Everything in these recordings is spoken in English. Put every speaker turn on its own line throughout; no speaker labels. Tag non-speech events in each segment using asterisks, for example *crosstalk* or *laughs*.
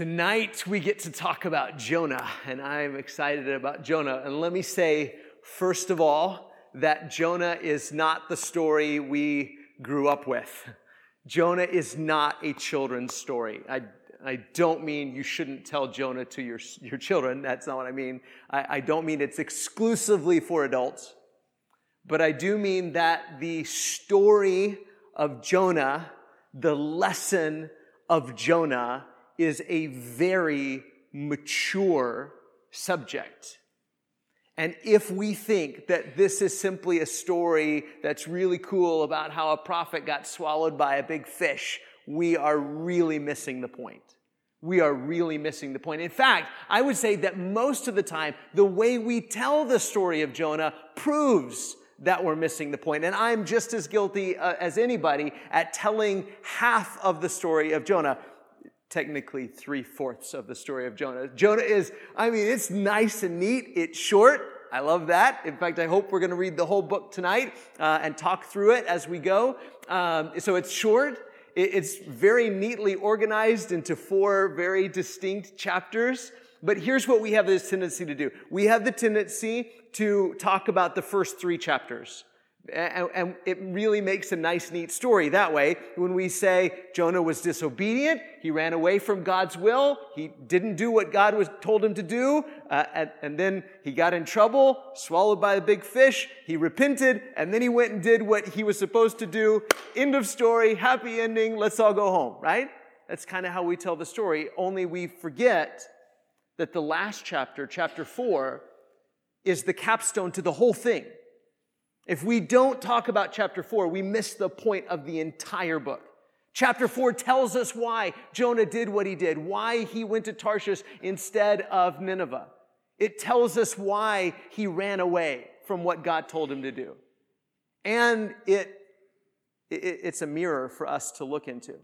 Tonight we get to talk about Jonah, and I'm excited about Jonah. And let me say, first of all, that Jonah is not the story we grew up with. Jonah is not a children's story. I, I don't mean you shouldn't tell Jonah to your, your children. That's not what I mean. I, I don't mean it's exclusively for adults. But I do mean that the story of Jonah, the lesson of Jonah, is a very mature subject. And if we think that this is simply a story that's really cool about how a prophet got swallowed by a big fish, we are really missing the point. We are really missing the point. In fact, I would say that most of the time, the way we tell the story of Jonah proves that we're missing the point. And I'm just as guilty uh, as anybody at telling half of the story of Jonah technically three fourths of the story of Jonah. Jonah is, I mean, it's nice and neat. It's short. I love that. In fact, I hope we're going to read the whole book tonight uh, and talk through it as we go. Um, so it's short. It's very neatly organized into four very distinct chapters. But here's what we have this tendency to do. We have the tendency to talk about the first three chapters. And, it really makes a nice, neat story that way. When we say Jonah was disobedient, he ran away from God's will, he didn't do what God was told him to do, uh, and, and, then he got in trouble, swallowed by a big fish, he repented, and then he went and did what he was supposed to do. End of story, happy ending, let's all go home, right? That's kind of how we tell the story, only we forget that the last chapter, chapter four, is the capstone to the whole thing. If we don't talk about chapter four, we miss the point of the entire book. Chapter four tells us why Jonah did what he did, why he went to Tarshish instead of Nineveh. It tells us why he ran away from what God told him to do. And it, it, it's a mirror for us to look into.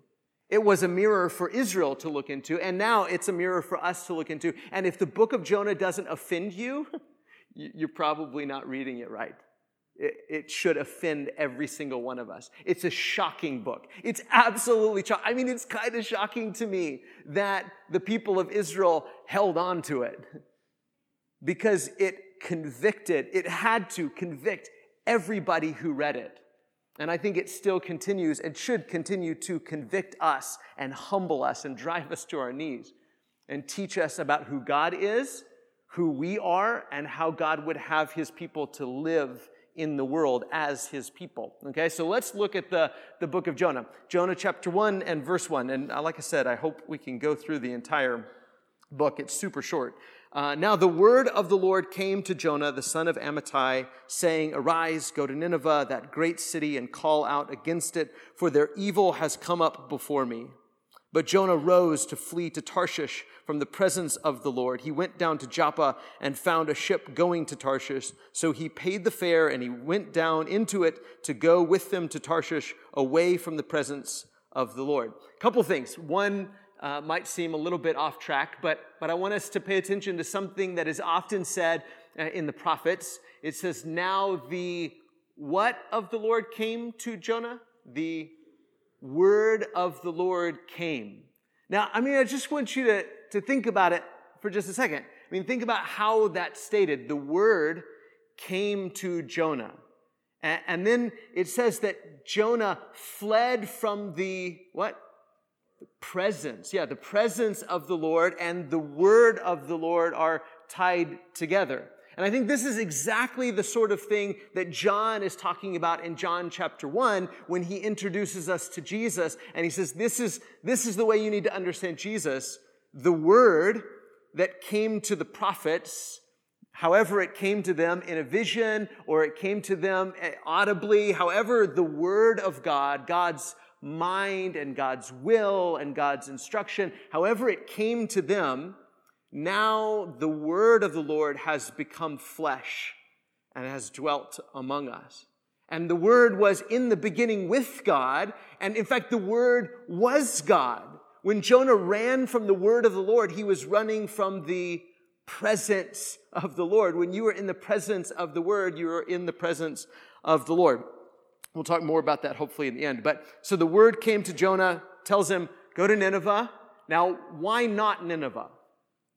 It was a mirror for Israel to look into, and now it's a mirror for us to look into. And if the book of Jonah doesn't offend you, *laughs* you're probably not reading it right. It, should offend every single one of us. It's a shocking book. It's absolutely shocking. I mean, it's kind of shocking to me that the people of Israel held on to it because it convicted, it had to convict everybody who read it. And I think it still continues and should continue to convict us and humble us and drive us to our knees and teach us about who God is, who we are, and how God would have his people to live in the world as his people. Okay, so let's look at the, the book of Jonah. Jonah chapter 1 and verse 1. And uh, like I said, I hope we can go through the entire book. It's super short. Uh, now the word of the Lord came to Jonah, the son of Amittai, saying, Arise, go to Nineveh, that great city, and call out against it, for their evil has come up before me. But Jonah rose to flee to Tarshish from the presence of the Lord. He went down to Joppa and found a ship going to Tarshish. So he paid the fare and he went down into it to go with them to Tarshish away from the presence of the Lord. Couple things. One uh, might seem a little bit off track, but, but I want us to pay attention to something that is often said uh, in the prophets. It says, Now the what of the Lord came to Jonah? The word of the Lord came. Now, I mean, I just want you to, to think about it for just a second. I mean, think about how that's stated. The word came to Jonah. And, and then it says that Jonah fled from the what? The presence. Yeah, the presence of the Lord and the word of the Lord are tied together. And I think this is exactly the sort of thing that John is talking about in John chapter 1 when he introduces us to Jesus and he says, this is, this is the way you need to understand Jesus. The word that came to the prophets, however it came to them in a vision or it came to them eh, audibly, however the word of God, God's mind and God's will and God's instruction, however it came to them, now the word of the Lord has become flesh and has dwelt among us. And the word was in the beginning with God. And in fact, the word was God. When Jonah ran from the word of the Lord, he was running from the presence of the Lord. When you are in the presence of the word, you are in the presence of the Lord. We'll talk more about that hopefully in the end. But so the word came to Jonah, tells him, go to Nineveh Now, why not Nineveh?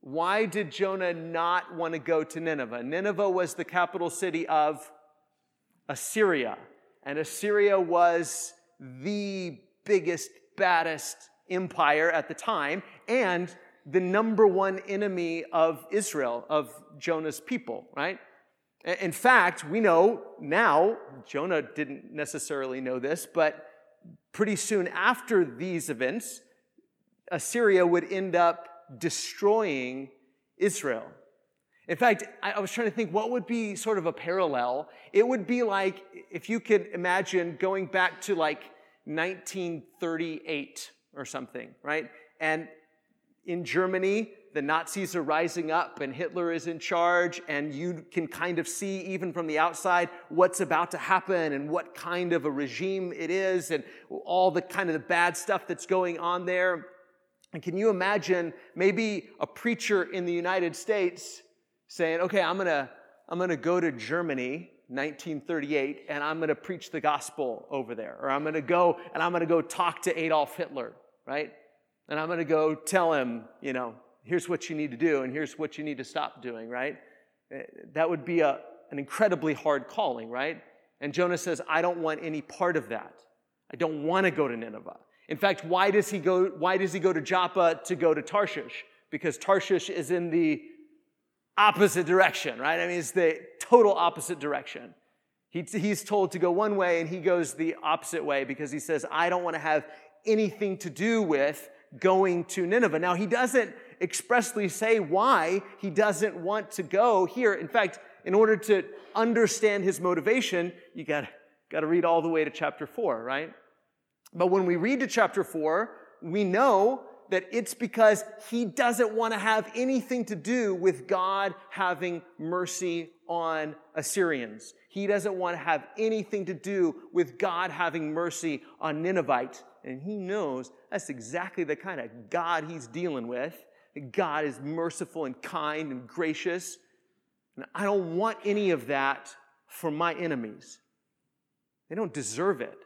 Why did Jonah not want to go to Nineveh? Nineveh was the capital city of Assyria, and Assyria was the biggest, baddest empire at the time, and the number one enemy of Israel, of Jonah's people, right? In fact, we know now, Jonah didn't necessarily know this, but pretty soon after these events, Assyria would end up destroying Israel. In fact, I was trying to think what would be sort of a parallel. It would be like if you could imagine going back to like 1938 or something, right? And in Germany, the Nazis are rising up and Hitler is in charge, and you can kind of see, even from the outside, what's about to happen and what kind of a regime it is, and all the kind of the bad stuff that's going on there. And can you imagine maybe a preacher in the United States saying, okay, I'm gonna, I'm gonna go to Germany, 1938, and I'm gonna preach the gospel over there. Or I'm gonna go and I'm gonna go talk to Adolf Hitler, right? And I'm gonna go tell him, you know, here's what you need to do and here's what you need to stop doing, right? Eh, that would be a, an incredibly hard calling, right? And Jonah says, I don't want any part of that. I don't want to go to Nineveh. In fact, why does he go, why does he go to Joppa to go to Tarshish? Because Tarshish is in the opposite direction, right? I mean, it's the total opposite direction. He, he's told to go one way and he goes the opposite way because he says, I don't want to have anything to do with going to Nineveh. Now, he doesn't expressly say why he doesn't want to go here. In fact, in order to understand his motivation, you got to read all the way to chapter 4, right? But when we read to chapter 4, we know that it's because he doesn't want to have anything to do with God having mercy on Assyrians. He doesn't want to have anything to do with God having mercy on Ninevite. And he knows that's exactly the kind of God he's dealing with. God is merciful and kind and gracious. And I don't want any of that for my enemies. They don't deserve it.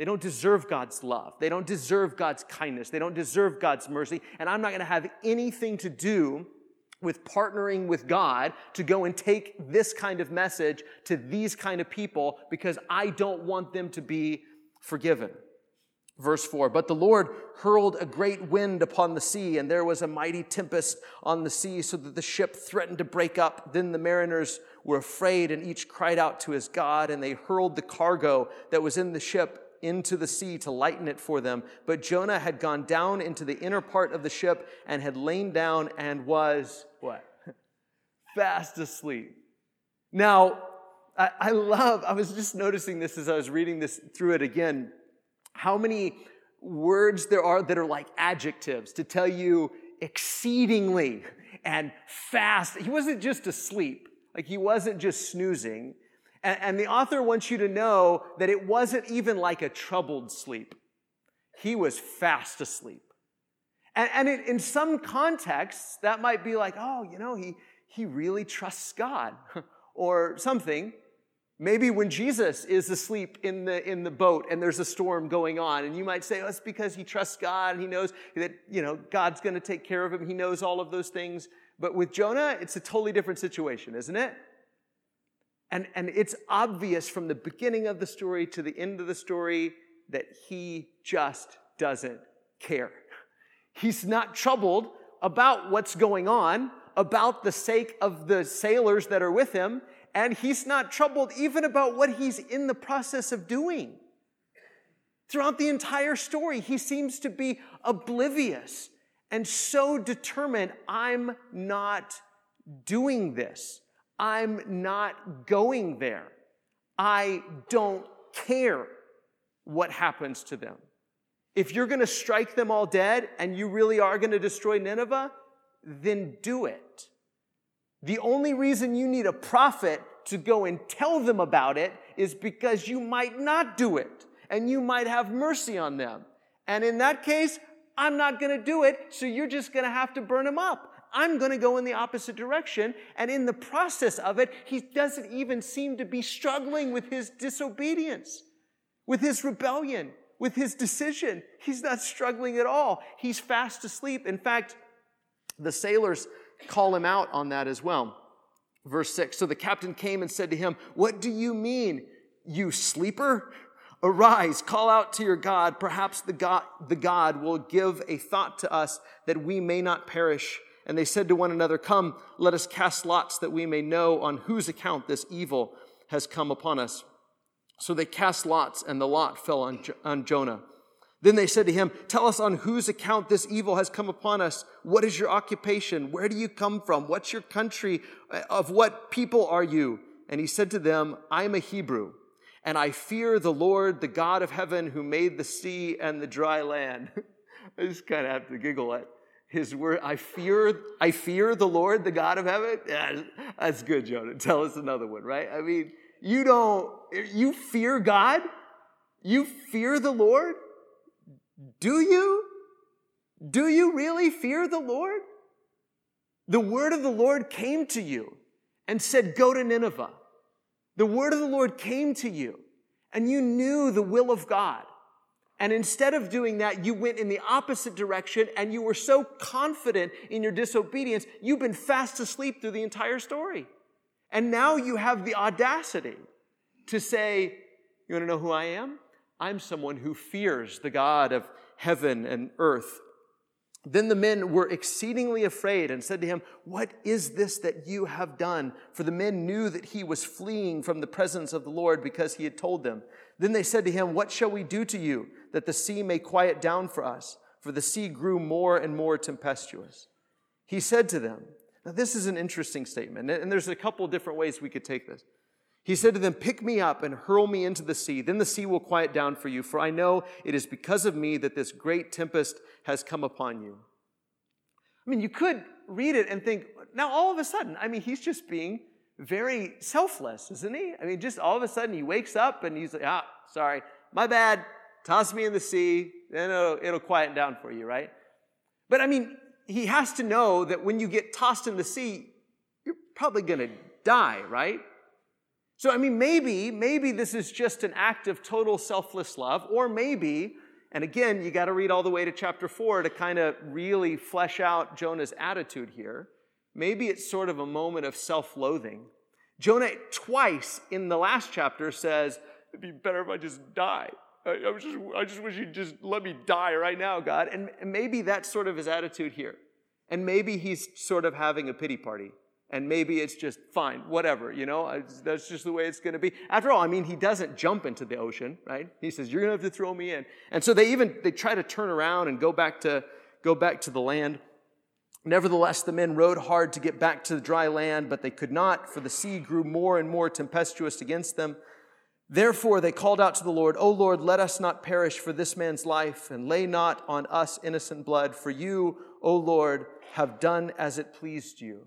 They don't deserve God's love. They don't deserve God's kindness. They don't deserve God's mercy. And I'm not going to have anything to do with partnering with God to go and take this kind of message to these kind of people because I don't want them to be forgiven. Verse 4 But the Lord hurled a great wind upon the sea, and there was a mighty tempest on the sea, so that the ship threatened to break up. Then the mariners were afraid, and each cried out to his God, and they hurled the cargo that was in the ship into the sea to lighten it for them. But Jonah had gone down into the inner part of the ship and had lain down and was what? *laughs* Fast asleep. Now, I, I love, I was just noticing this as I was reading this through it again, how many words there are that are like adjectives to tell you exceedingly and fast. He wasn't just asleep, like he wasn't just snoozing. And, and the author wants you to know that it wasn't even like a troubled sleep. He was fast asleep. And, and it, in some contexts, that might be like, oh, you know, he, he really trusts God *laughs* or something. Maybe when Jesus is asleep in the, in the boat and there's a storm going on, and you might say, oh, it's because he trusts God and he knows that, you know, God's going to take care of him. He knows all of those things. But with Jonah, it's a totally different situation, isn't it? And, and it's obvious from the beginning of the story to the end of the story that he just doesn't care. He's not troubled about what's going on, about the sake of the sailors that are with him, and he's not troubled even about what he's in the process of doing. Throughout the entire story, he seems to be oblivious and so determined I'm not doing this. I'm not going there. I don't care what happens to them. If you're going to strike them all dead and you really are going to destroy Nineveh, then do it. The only reason you need a prophet to go and tell them about it is because you might not do it and you might have mercy on them. And in that case, I'm not going to do it, so you're just going to have to burn them up. I'm going to go in the opposite direction. And in the process of it, he doesn't even seem to be struggling with his disobedience, with his rebellion. with his decision. He's not struggling at all. He's fast asleep. In fact, the sailors call him out on that as well. Verse 6 So the captain came and said to him, What do you mean, you sleeper? Arise, call out to your God. Perhaps the God, the God will give a thought to us that we may not perish. And they said to one another, Come, let us cast lots that we may know on whose account this evil has come upon us. So they cast lots, and the lot fell on, on Jonah. Then they said to him, Tell us on whose account this evil has come upon us. What is your occupation? Where do you come from? What's your country? Uh, of what people are you? And he said to them, I am a Hebrew and I fear the Lord, the God of heaven, who made the sea and the dry land. *laughs* I just kind of have to giggle at his word. I fear, I fear the Lord, the God of heaven. Yeah, that's good, Jonah. Tell us another one, right? I mean, you don't, you fear God? You fear the Lord? Do you? Do you really fear the Lord? The word of the Lord came to you and said, Go to Nineveh the word of the Lord came to you and you knew the will of God. And instead of doing that, you went in the opposite direction and you were so confident in your disobedience, you've been fast asleep through the entire story. And now you have the audacity to say, You want to know who I am? I'm someone who fears the God of heaven and earth. Then the men were exceedingly afraid and said to him, What is this that you have done? For the men knew that he was fleeing from the presence of the Lord because he had told them. Then they said to him, What shall we do to you that the sea may quiet down for us? For the sea grew more and more tempestuous. He said to them, Now this is an interesting statement, and there's a couple different ways we could take this. He said to them, Pick me up and hurl me into the sea. Then the sea will quiet down for you, for I know it is because of me that this great tempest has come upon you. I mean, you could read it and think, now all of a sudden, I mean, he's just being very selfless, isn't he? I mean, just all of a sudden he wakes up and he's like, ah, sorry, my bad, toss me in the sea, then it'll, it'll quieten down for you, right? But I mean, he has to know that when you get tossed in the sea, you're probably to die, right? So, I mean, maybe, maybe this is just an act of total selfless love, or maybe, and again, you got to read all the way to chapter four to kind of really flesh out Jonah's attitude here. Maybe it's sort of a moment of self loathing. Jonah, twice in the last chapter, says, It'd be better if I just die. I, I, just, I just wish you'd just let me die right now, God. And, and maybe that's sort of his attitude here. And maybe he's sort of having a pity party and maybe it's just fine, whatever, you know, that's just the way it's going to be. After all, I mean, he doesn't jump into the ocean, right? He says, you're going to have to throw me in. And so they even, they try to turn around and go back to, go back to the land. Nevertheless, the men rowed hard to get back to the dry land, but they could not, for the sea grew more and more tempestuous against them. Therefore, they called out to the Lord, O Lord, let us not perish for this man's life, and lay not on us innocent blood, for you, O Lord, have done as it pleased you.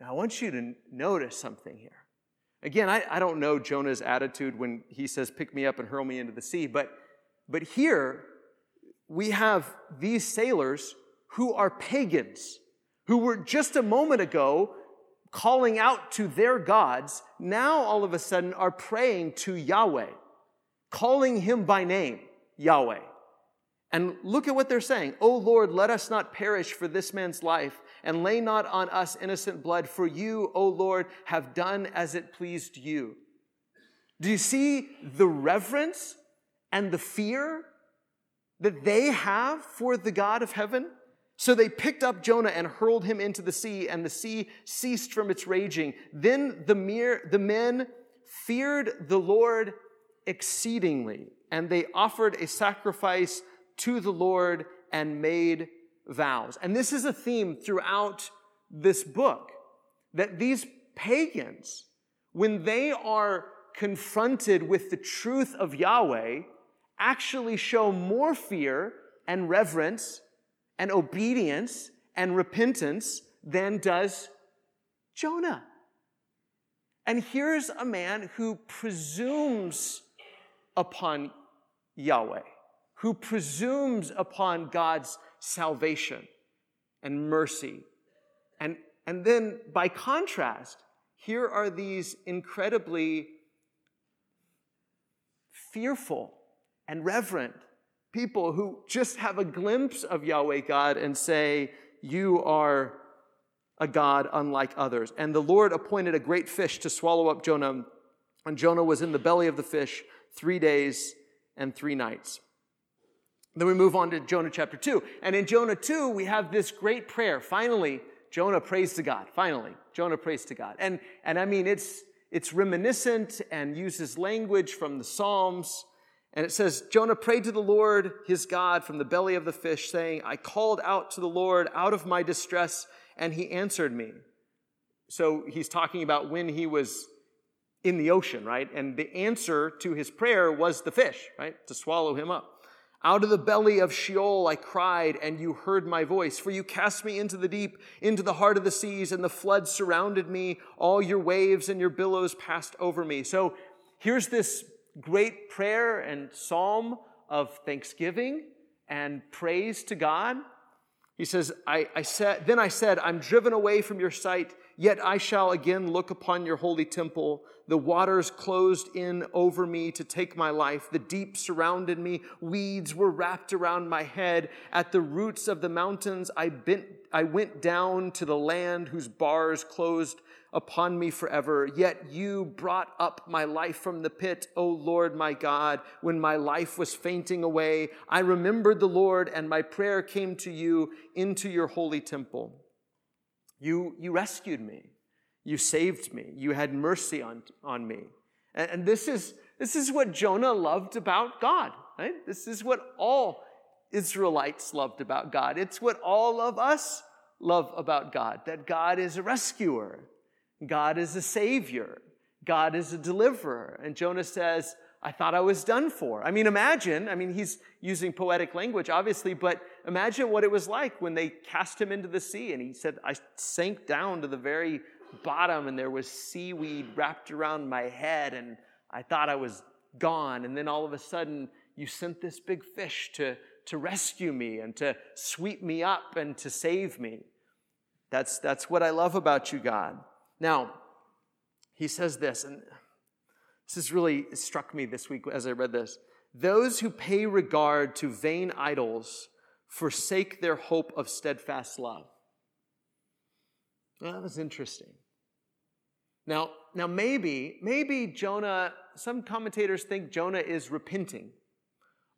Now, I want you to notice something here. Again, I, I don't know Jonah's attitude when he says, Pick me up and hurl me into the sea, but, but here we have these sailors who are pagans, who were just a moment ago calling out to their gods, now all of a sudden are praying to Yahweh, calling him by name, Yahweh. And look at what they're saying. Oh Lord, let us not perish for this man's life, and lay not on us innocent blood, for you, O Lord, have done as it pleased you. Do you see the reverence and the fear that they have for the God of heaven? So they picked up Jonah and hurled him into the sea, and the sea ceased from its raging. Then the, mere, the men feared the Lord exceedingly, and they offered a sacrifice to the Lord and made vows. And this is a theme throughout this book that these pagans, when they are confronted with the truth of Yahweh, actually show more fear and reverence and obedience and repentance than does Jonah. And here's a man who presumes upon Yahweh, who presumes upon God's salvation and mercy. And, and then, by contrast, here are these incredibly fearful and reverent people who just have a glimpse of Yahweh God and say, You are a God unlike others. And the Lord appointed a great fish to swallow up Jonah, and Jonah was in the belly of the fish three days and three nights. Then we move on to Jonah chapter 2. And in Jonah 2, we have this great prayer. Finally, Jonah prays to God. Finally, Jonah prays to God. And, and I mean, it's, it's reminiscent and uses language from the Psalms. And it says, Jonah prayed to the Lord, his God, from the belly of the fish, saying, I called out to the Lord out of my distress, and he answered me. So he's talking about when he was in the ocean, right? And the answer to his prayer was the fish, right? To swallow him up. Out of the belly of Sheol I cried, and you heard my voice. For you cast me into the deep, into the heart of the seas, and the flood surrounded me. All your waves and your billows passed over me. So here's this great prayer and psalm of thanksgiving and praise to God. He says, I, I said, Then I said, I'm driven away from your sight. Yet I shall again look upon your holy temple. The waters closed in over me to take my life. The deep surrounded me. Weeds were wrapped around my head. At the roots of the mountains, I, bent, I went down to the land whose bars closed upon me forever. Yet you brought up my life from the pit, O Lord my God, when my life was fainting away. I remembered the Lord, and my prayer came to you into your holy temple. You, you rescued me. You saved me. You had mercy on, on me. And, and this, is, this is what Jonah loved about God, right? This is what all Israelites loved about God. It's what all of us love about God that God is a rescuer, God is a savior, God is a deliverer. And Jonah says, I thought I was done for. I mean, imagine, I mean, he's using poetic language, obviously, but imagine what it was like when they cast him into the sea. And he said, I sank down to the very bottom and there was seaweed wrapped around my head and I thought I was gone. And then all of a sudden, you sent this big fish to, to rescue me and to sweep me up and to save me. That's, that's what I love about you, God. Now, he says this, and this has really struck me this week as I read this. Those who pay regard to vain idols forsake their hope of steadfast love. Well, that was interesting. Now, now maybe, maybe Jonah, some commentators think Jonah is repenting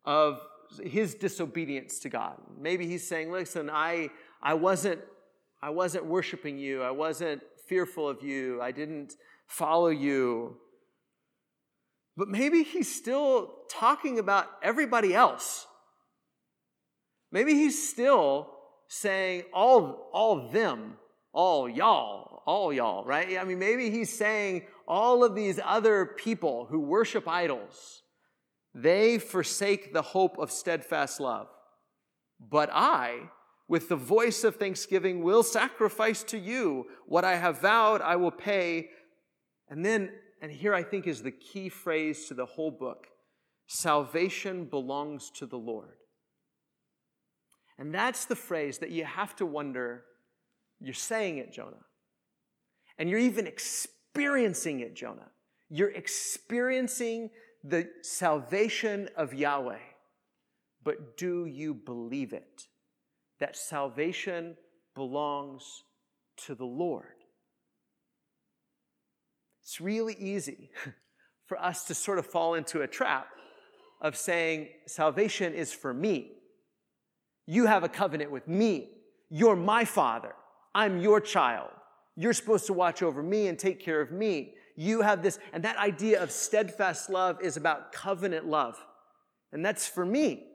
of his disobedience to God. Maybe he's saying, listen, I, I wasn't, I wasn't worshiping you. I wasn't fearful of you. I didn't follow you. But maybe he's still talking about everybody else. Maybe he's still saying all, all them, all y'all, all y'all, right? I mean, maybe he's saying all of these other people who worship idols, they forsake the hope of steadfast love. But I, with the voice of thanksgiving, will sacrifice to you what I have vowed I will pay. And then and here I think is the key phrase to the whole book salvation belongs to the Lord. And that's the phrase that you have to wonder you're saying it, Jonah. And you're even experiencing it, Jonah. You're experiencing the salvation of Yahweh. But do you believe it? That salvation belongs to the Lord. It's really easy *laughs* for us to sort of fall into a trap of saying, salvation is for me. You have a covenant with me. You're my father. I'm your child. You're supposed to watch over me and take care of me. You have this, and that idea of steadfast love is about covenant love. And that's for me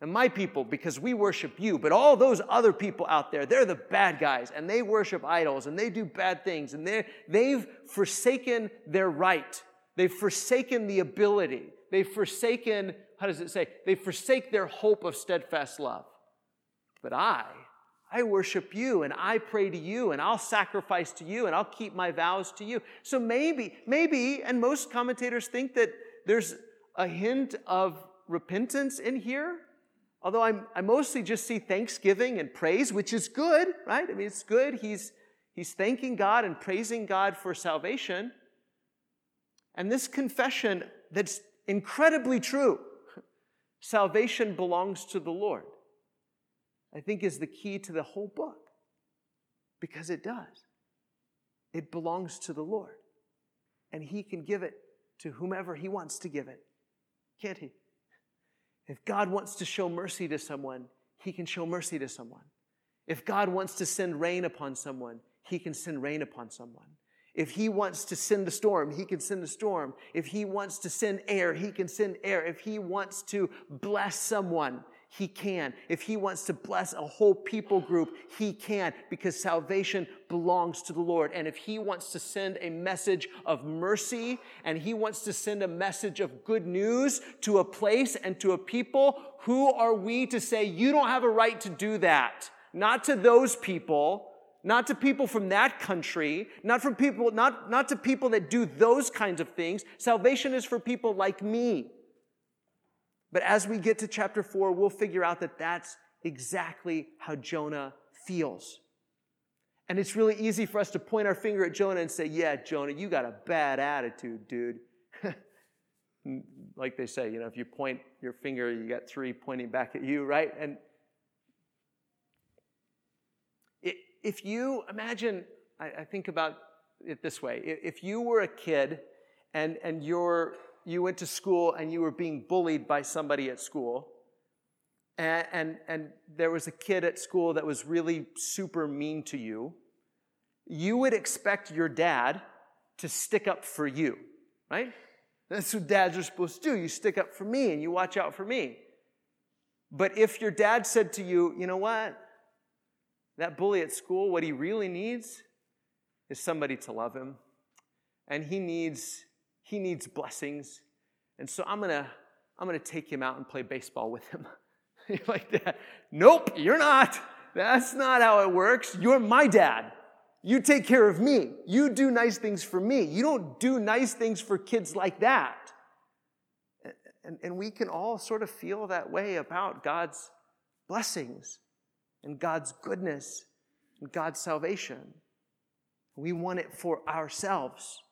and my people because we worship you. But all those other people out there, they're the bad guys and they worship idols and they do bad things and they they've forsaken their right. They've forsaken the ability. They've forsaken, how does it say? They forsake their hope of steadfast love. But I, I worship you and I pray to you and I'll sacrifice to you and I'll keep my vows to you. So maybe, maybe, and most commentators think that there's a hint of repentance in here Although I'm, I mostly just see thanksgiving and praise, which is good, right? I mean, it's good. He's, he's thanking God and praising God for salvation. And this confession that's incredibly true Salvation belongs to the Lord, I think is the key to the whole book because it does. It belongs to the Lord, and He can give it to whomever He wants to give it, can't He? If God wants to show mercy to someone, He can show mercy to someone. If God wants to send rain upon someone, He can send rain upon someone. If he wants to send a storm, he can send a storm. If he wants to send air, he can send air. If he wants to bless someone, he can. If he wants to bless a whole people group, he can because salvation belongs to the Lord. And if he wants to send a message of mercy and he wants to send a message of good news to a place and to a people, who are we to say you don't have a right to do that? Not to those people, not to people from that country, not from people, not, not to people that do those kinds of things. Salvation is for people like me. But as we get to chapter four, we'll figure out that that's exactly how Jonah feels. And it's really easy for us to point our finger at Jonah and say, Yeah, Jonah, you got a bad attitude, dude. *laughs* like they say, you know, if you point your finger, you got three pointing back at you, right? And if you imagine, I, think about it this way if you were a kid and, and you're, you went to school and you were being bullied by somebody at school, and, and, and there was a kid at school that was really super mean to you, you would expect your dad to stick up for you, right? That's what dads are supposed to do. You stick up for me and you watch out for me. But if your dad said to you, you know what? That bully at school, what he really needs is somebody to love him. And he needs, he needs blessings. And so I'm gonna, I'm gonna take him out and play baseball with him. *laughs* like that. Nope, you're not. That's not how it works. You're my dad. You take care of me. You do nice things for me. You don't do nice things for kids like that. And, and we can all sort of feel that way about God's blessings and God's goodness and God's salvation. We want it for ourselves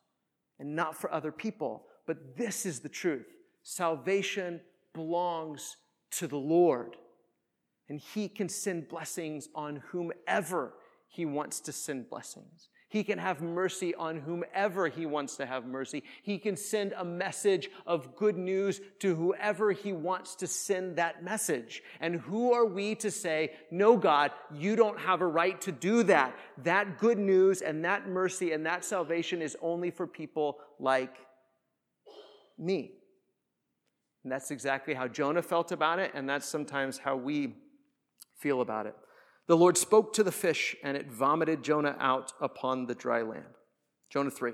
and not for other people. But this is the truth salvation belongs to the Lord, and He can send blessings on whomever He wants to send blessings. He can have mercy on whomever he wants to have mercy. He can send a message of good news to whoever he wants to send that message. And who are we to say, no, God, you don't have a right to do that? That good news and that mercy and that salvation is only for people like me. And that's exactly how Jonah felt about it, and that's sometimes how we feel about it. The Lord spoke to the fish, and it vomited Jonah out upon the dry land. Jonah 3.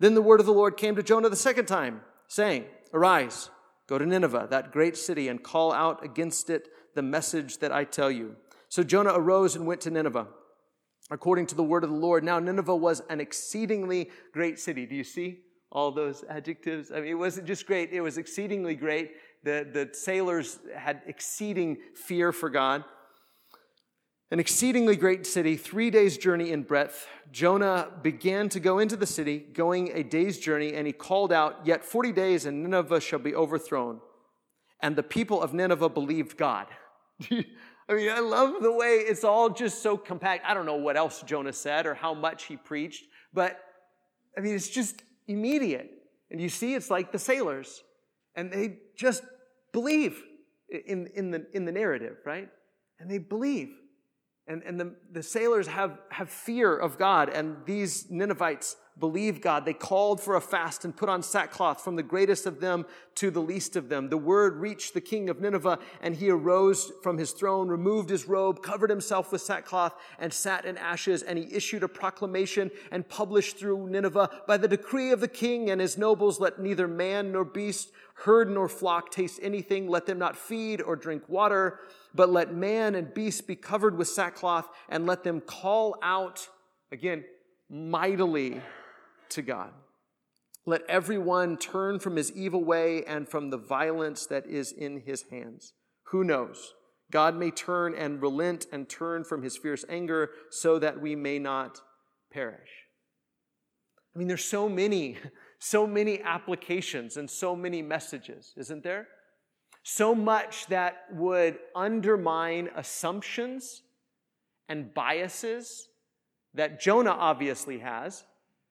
Then the word of the Lord came to Jonah the second time, saying, Arise, go to Nineveh, that great city, and call out against it the message that I tell you. So Jonah arose and went to Nineveh, according to the word of the Lord. Now, Nineveh was an exceedingly great city. Do you see all those adjectives? I mean, it wasn't just great, it was exceedingly great. The, the sailors had exceeding fear for God an exceedingly great city, three days' journey in breadth. Jonah began to go into the city, going a day's journey, and he called out, Yet 40 days, and Nineveh shall be overthrown. And the people of Nineveh believed God. *laughs* I mean, I love the way it's all just so compact. I don't know what else Jonah said or how much he preached, but I mean, it's just immediate. And you see, it's like the sailors, and they just believe in, in, the, in the narrative, right? And they believe. And, and the, the sailors have, have fear of God, and these Ninevites believe God. They called for a fast and put on sackcloth from the greatest of them to the least of them. The word reached the king of Nineveh, and he arose from his throne, removed his robe, covered himself with sackcloth, and sat in ashes. And he issued a proclamation and published through Nineveh by the decree of the king and his nobles, let neither man nor beast, herd nor flock taste anything, let them not feed or drink water but let man and beast be covered with sackcloth, and let them call out, again, mightily to God. Let everyone turn from his evil way and from the violence that is in his hands. Who knows? God may turn and relent and turn from his fierce anger so that we may not perish. I mean, there's so many, *laughs* so many applications and so many messages, isn't there? So much that would undermine assumptions and biases that Jonah obviously has,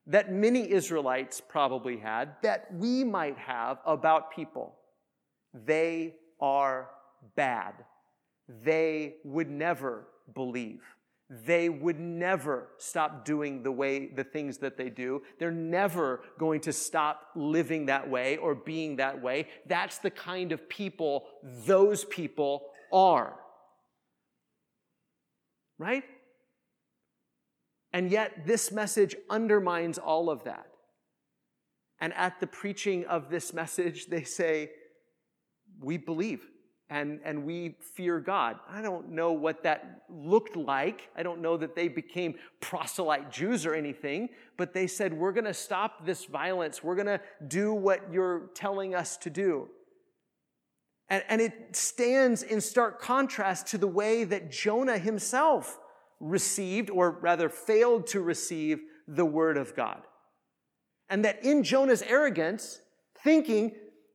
that many Israelites probably had, that we might have about people. They are bad. They would never believe. They would never stop doing the way the things that they do. They're never going to stop living that way or being that way. That's the kind of people those people are. Right? And yet, this message undermines all of that. And at the preaching of this message, they say, We believe and, and we fear God. I don't know what that looked like. I don't know that they became proselyte Jews or anything, but they said, We're going to stop this violence. We're going to do what you're telling us to do. And, and it stands in stark contrast to the way that Jonah himself received, or rather failed to receive, the word of God. And that in Jonah's arrogance, thinking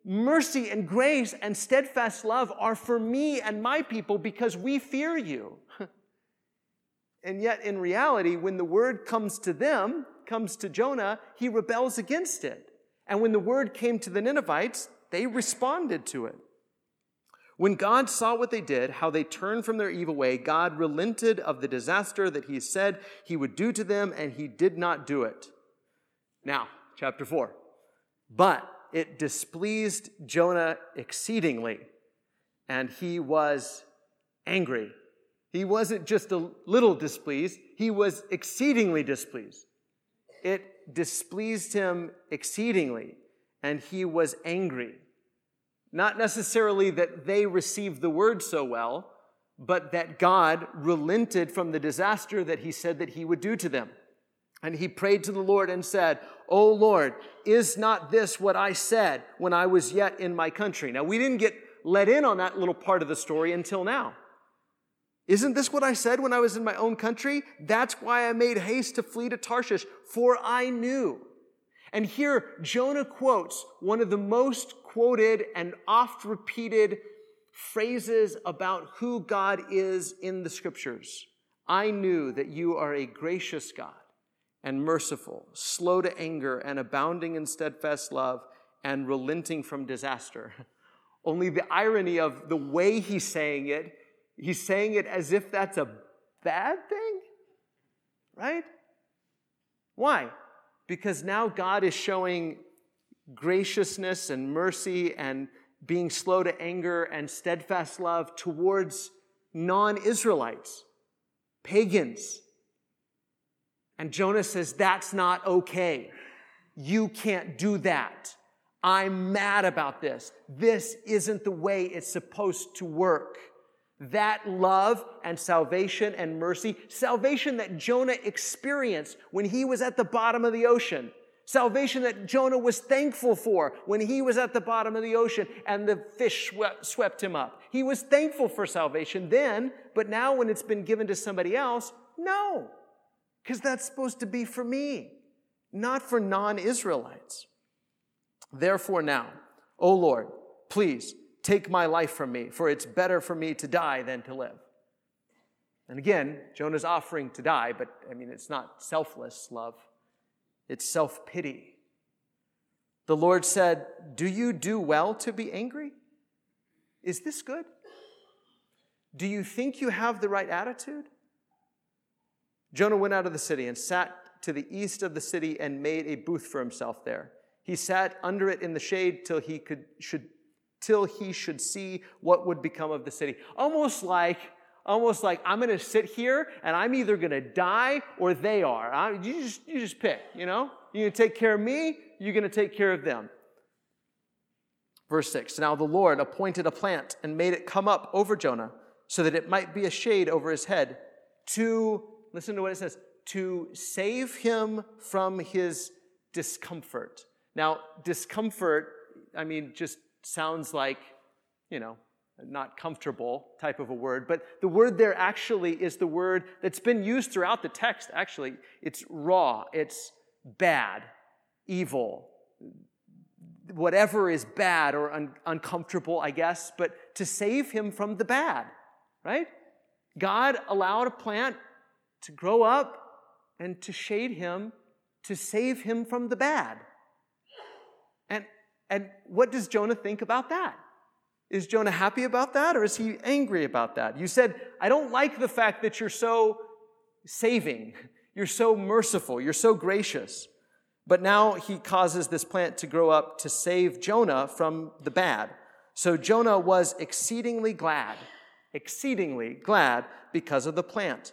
mercy and grace and steadfast love are for me and my people because we fear you. *laughs* and yet, in reality, when the word comes to them, comes to Jonah, he rebels against it. And when the word came to the Ninevites, they responded to it. When God saw what they did, how they turned from their evil way, God relented of the disaster that he said he would do to them, and he did not do it. Now, chapter 4. But it displeased Jonah exceedingly, and he was angry. He wasn't just a little displeased, he was exceedingly displeased. It displeased him exceedingly, and he was angry. Not necessarily that they received the word so well, but that God relented from the disaster that he said that he would do to them. And he prayed to the Lord and said, O Lord, is not this what I said when I was yet in my country? Now, we didn't get let in on that little part of the story until now. Isn't this what I said when I was in my own country? That's why I made haste to flee to Tarshish, for I knew. And here, Jonah quotes one of the most quoted and oft repeated phrases about who God is in the scriptures. I knew that you are a gracious God and merciful, slow to anger and abounding in steadfast love and relenting from disaster. *laughs* Only the irony of the way he's saying it, he's saying it as if that's a bad thing, right? Why? Because now God is showing graciousness and mercy and being slow to anger and steadfast love towards non Israelites, pagans. And Jonah says, That's not okay. You can't do that. I'm mad about this. This isn't the way it's supposed to work. That love and salvation and mercy, salvation that Jonah experienced when he was at the bottom of the ocean, salvation that Jonah was thankful for when he was at the bottom of the ocean and the fish swept, swept him up. He was thankful for salvation then, but now when it's been given to somebody else, no. Because that's supposed to be for me, not for non Israelites. Therefore, now, O Lord, please take my life from me, for it's better for me to die than to live. And again, Jonah's offering to die, but I mean, it's not selfless love, it's self pity. The Lord said, Do you do well to be angry? Is this good? Do you think you have the right attitude? Jonah went out of the city and sat to the east of the city and made a booth for himself there. He sat under it in the shade till he could should till he should see what would become of the city. Almost like almost like I'm going to sit here and I'm either going to die or they are. I, you just you just pick, you know? You're going to take care of me, you're going to take care of them. Verse 6 Now the Lord appointed a plant and made it come up over Jonah so that it might be a shade over his head to listen to what it says to save him from his discomfort. Now, discomfort, I mean, just sounds like, you know, not comfortable type of a word, but the word there actually is the word that's been used throughout the text, actually. It's raw, it's bad, evil. whatever is bad or un- uncomfortable, I guess, but to save him from the bad, right? God allowed a plant to grow up and to shade him to save him from the bad. And, and what does Jonah think about that? Is Jonah happy about that or is he angry about that? You said, I don't like the fact that you're so saving, you're so merciful, you're so gracious. But now he causes this plant to grow up to save Jonah from the bad. So Jonah was exceedingly glad, exceedingly glad because of the plant.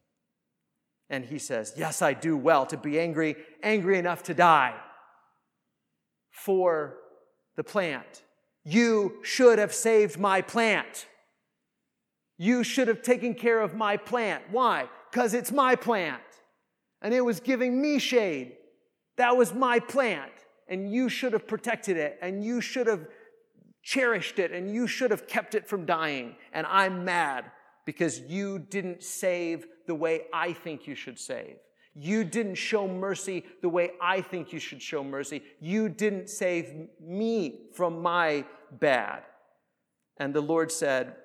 And he says, Yes, I do well to be angry, angry enough to die for the plant. You should have saved my plant. You should have taken care of my plant. Why? Because it's my plant. And it was giving me shade. That was my plant, and you should have protected it, and you should have cherished it, and you should have kept it from dying. And I'm mad because you didn't save the way I think you should save. You didn't show mercy the way I think you should show mercy. You didn't save me from my bad. And the Lord said,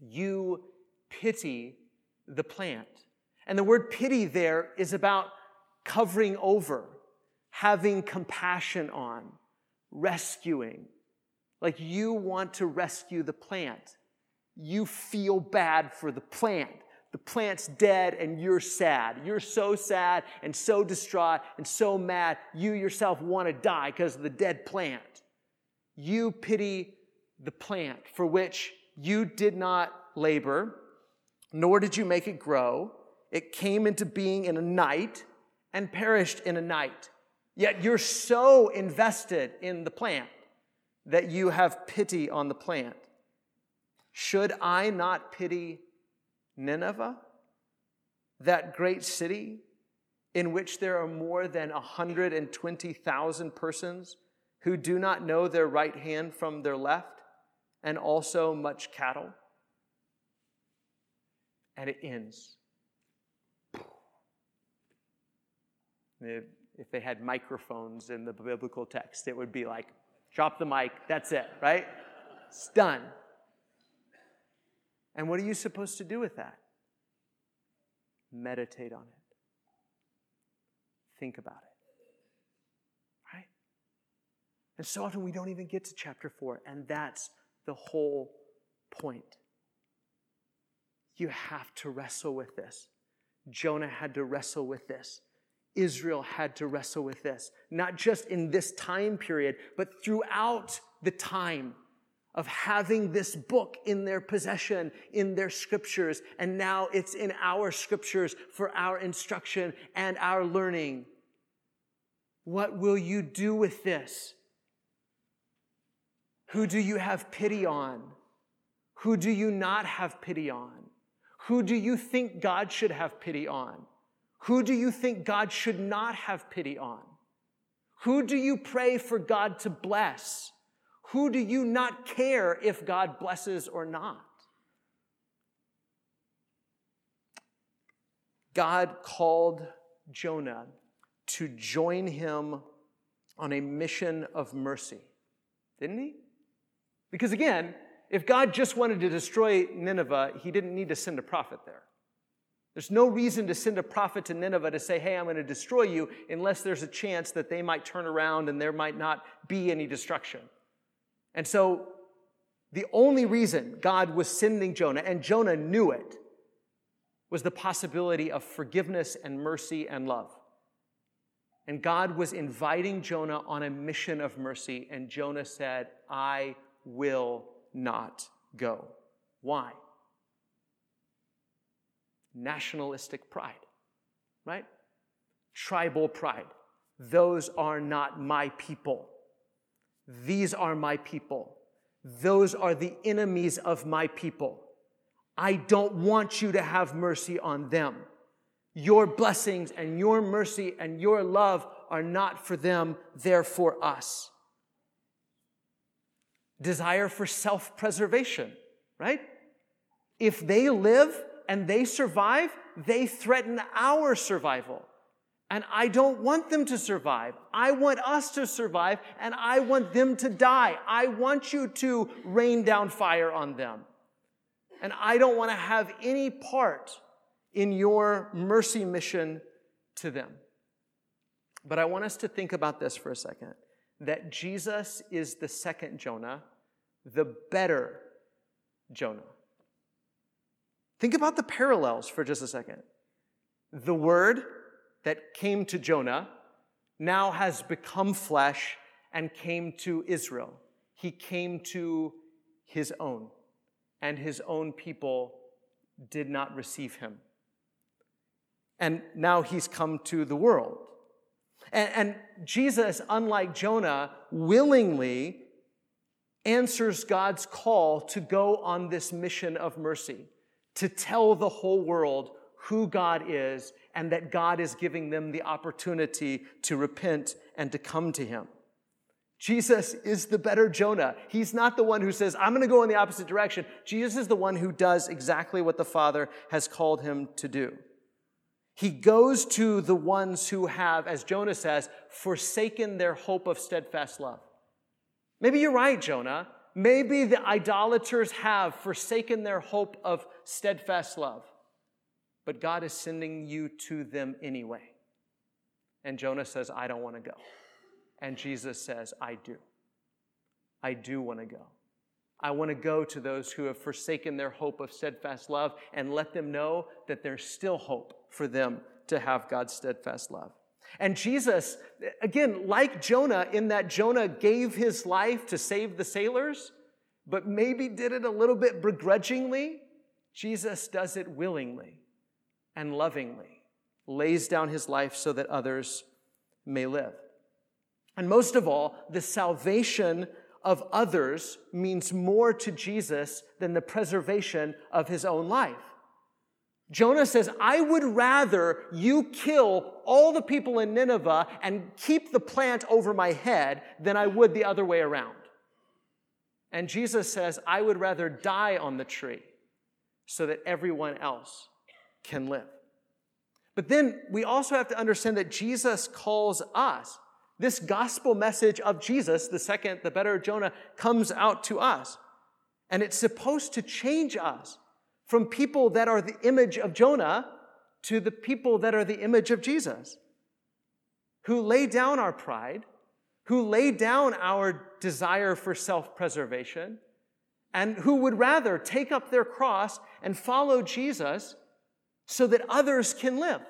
You pity the plant. And the word pity there is about covering over having compassion on, rescuing. Like you want to rescue the plant. You feel bad for the plant. The plant's dead and you're sad. You're so sad and so distraught and so mad, you yourself want to die because of the dead plant. You pity the plant for which you did not labor, nor did you make it grow. It came into being in a night and perished in a night. Yet you're so invested in the plant that you have pity on the plant. Should I not pity Nineveh, that great city in which there are more than 120,000 persons who do not know their right hand from their left, and also much cattle? And it ends if they had microphones in the biblical text, it would be like, drop the mic, that's it, right? It's done. And what are you supposed to do with that? Meditate on it. Think about it. Right? And so often we don't even get to chapter 4, and that's the whole point. You have to wrestle with this. Jonah had to wrestle with this. Israel had to wrestle with this, not just in this time period, but throughout the time of having this book in their possession, in their scriptures, and now it's in our scriptures for our instruction and our learning. What will you do with this? Who do you have pity on? Who do you not have pity on? Who do you think God should have pity on? Who do you think God should not have pity on? Who do you pray for God to bless? Who do you not care if God blesses or not? God called Jonah to join him on a mission of mercy, didn't he? Because again, if God just wanted to destroy Nineveh, he didn't need to send a prophet there. There's no reason to send a prophet to Nineveh to say, hey, I'm going to destroy you, unless there's a chance that they might turn around and there might not be any destruction. And so, the only reason God was sending Jonah, and Jonah knew it, was the possibility of forgiveness and mercy and love. And God was inviting Jonah on a mission of mercy, and Jonah said, I will not go. Why? nationalistic pride, right? Tribal pride. Those are not my people. These are my people. those are the enemies of my people. I don't want you to have mercy on them. Your blessings and your mercy and your love are not for them, they're for us. Desire for self preservation, right? If they live and they survive, they threaten our survival. And I don't want them to survive. I want us to survive, and I want them to die. I want you to rain down fire on them. And I don't want to have any part in your mercy mission to them. But I want us to think about this for a second that Jesus is the second Jonah, the better Jonah. Think about the parallels for just a second. The word that came to Jonah now has become flesh and came to Israel. He came to his own, and his own people did not receive him. And now he's come to the world. And, and Jesus, unlike Jonah, willingly answers God's call to go on this mission of mercy, to tell the whole world who God is and that God is giving them the opportunity to repent and to come to Him. Jesus is the better Jonah. He's not the one who says, I'm going to go in the opposite direction. Jesus is the one who does exactly what the Father has called him to do. He goes to the ones who have, as Jonah says, forsaken their hope of steadfast love. Maybe you're right, Jonah. Maybe the idolaters have forsaken their hope of steadfast love but God is sending you to them anyway. And Jonah says, I don't want to go. And Jesus says, I do. I do want to go. I want to go to those who have forsaken their hope of steadfast love and let them know that there's still hope for them to have God's steadfast love. And Jesus, again, like Jonah, in that Jonah gave his life to save the sailors, but maybe did it a little bit begrudgingly, Jesus does it willingly and lovingly lays down his life so that others may live. And most of all, the salvation of others means more to Jesus than the preservation of his own life. Jonah says, I would rather you kill all the people in Nineveh and keep the plant over my head than I would the other way around. And Jesus says, I would rather die on the tree so that everyone else can live. But then we also have to understand that Jesus calls us. This gospel message of Jesus, the second, the better Jonah, comes out to us. And it's supposed to change us from people that are the image of Jonah to the people that are the image of Jesus, who lay down our pride, who lay down our desire for self preservation, and who would rather take up their cross and follow Jesus so that others can live.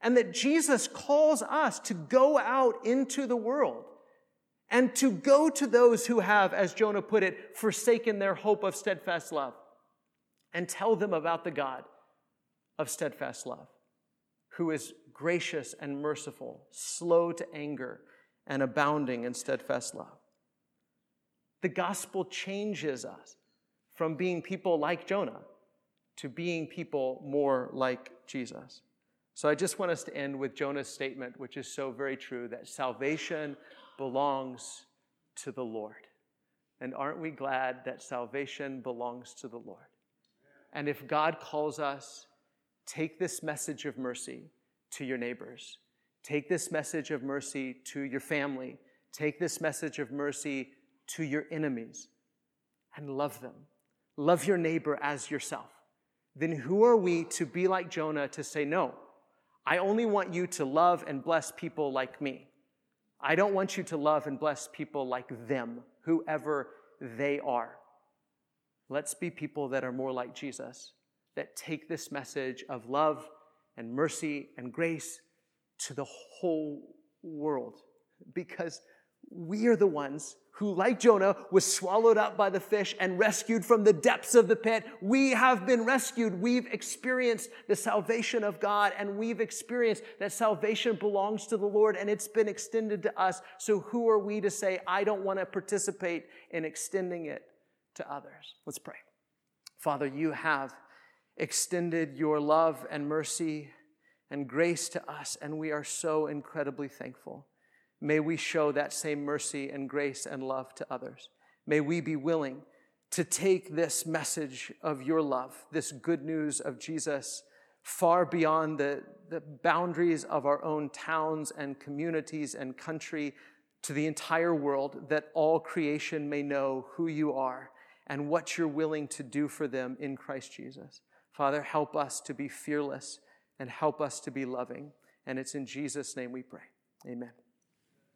And that Jesus calls us to go out into the world and to go to those who have, as Jonah put it, forsaken their hope of steadfast love and tell them about the God of steadfast love, who is gracious and merciful, slow to anger, and abounding in steadfast love. The gospel changes us from being people like Jonah to being people more like Jesus. So I just want us to end with Jonah's statement, which is so very true that salvation belongs to the Lord. And aren't we glad that salvation belongs to the Lord? And if God calls us, take this message of mercy to your neighbors. Take this message of mercy to your family. Take this message of mercy to your enemies and love them. Love your neighbor as yourself then who are we to be like Jonah to say, No, I only want you to love and bless people like me. I don't want you to love and bless people like them, whoever they are. Let's be people that are more like Jesus, that take this message of love and mercy and grace to the whole world because we are the ones who, like Jonah, was swallowed up by the fish and rescued from the depths of the pit. We have been rescued. We've experienced the salvation of God, and we've experienced that salvation belongs to the Lord and it's been extended to us. So, who are we to say, I don't want to participate in extending it to others? Let's pray. Father, you have extended your love and mercy and grace to us, and we are so incredibly thankful. May we show that same mercy and grace and love to others. May we be willing to take this message of your love, this good news of Jesus, far beyond the, the boundaries of our own towns and communities and country to the entire world, that all creation may know who you are and what you're willing to do for them in Christ Jesus. Father, help us to be fearless and help us to be loving. And it's in Jesus' name we pray. Amen.